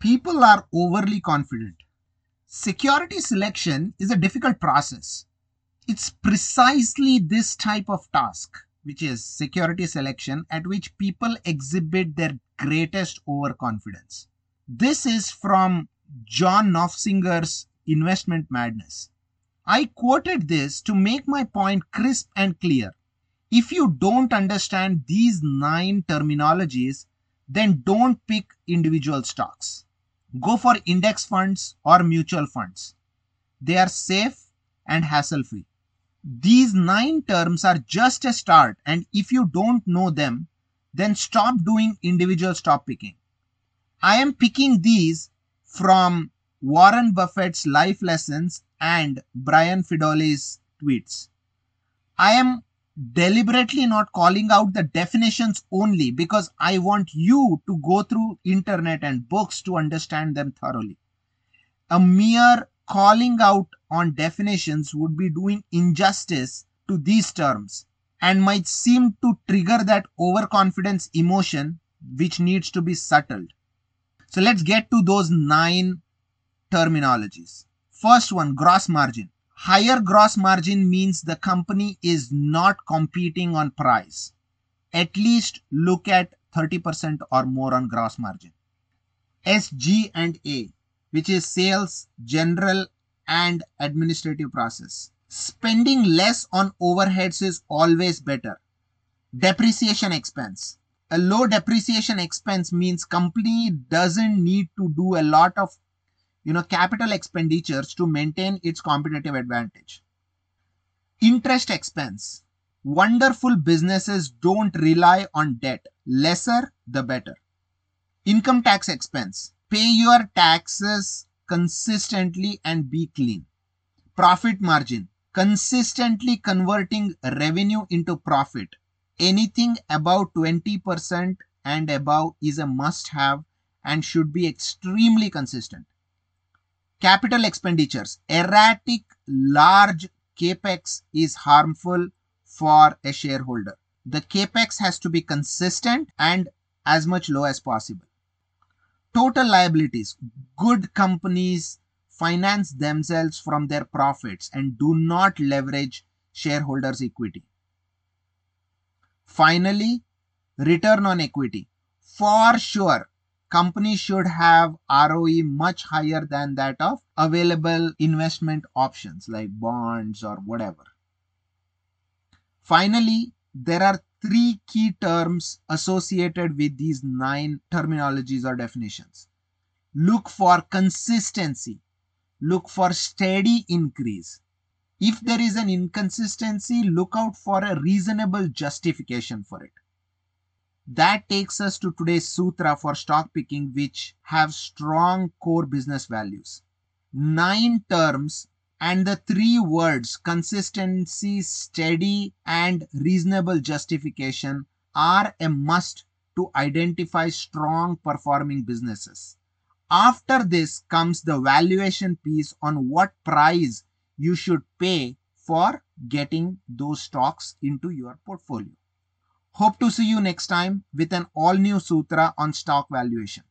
People are overly confident. Security selection is a difficult process. It's precisely this type of task, which is security selection, at which people exhibit their greatest overconfidence. This is from John Nofsinger's Investment Madness. I quoted this to make my point crisp and clear. If you don't understand these nine terminologies, then don't pick individual stocks. Go for index funds or mutual funds. They are safe and hassle free. These nine terms are just a start, and if you don't know them, then stop doing individual stock picking. I am picking these from Warren Buffett's life lessons and Brian Feroldi's tweets. I am deliberately not calling out the definitions only because I want you to go through internet and books to understand them thoroughly. A mere calling out on definitions would be doing injustice to these terms and might seem to trigger that overconfidence emotion which needs to be settled. So let's get to those nine terminologies. First one, gross margin. Higher gross margin means the company is not competing on price. At least look at 30% or more on gross margin. SG and A, which is sales, general and administrative process. Spending less on overheads is always better. Depreciation expense. A low depreciation expense means company doesn't need to do a lot of you know, capital expenditures to maintain its competitive advantage. Interest expense. Wonderful businesses don't rely on debt. Lesser, the better. Income tax expense. Pay your taxes consistently and be clean. Profit margin. Consistently converting revenue into profit. Anything above 20% and above is a must have and should be extremely consistent. Capital expenditures. Erratic, large capex is harmful for a shareholder. The capex has to be consistent and as much low as possible. Total liabilities. Good companies finance themselves from their profits and do not leverage shareholders' equity. Finally, return on equity. For sure, company should have ROE much higher than that of available investment options like bonds or whatever. Finally, there are three key terms associated with these nine terminologies or definitions. Look for consistency. Look for steady increase. If there is an inconsistency, look out for a reasonable justification for it. That takes us to today's sutra for stock picking, which have strong core business values. Nine terms and the three words consistency, steady, and reasonable justification are a must to identify strong performing businesses. After this comes the valuation piece on what price you should pay for getting those stocks into your portfolio. Hope to see you next time with an all new sutra on stock valuation.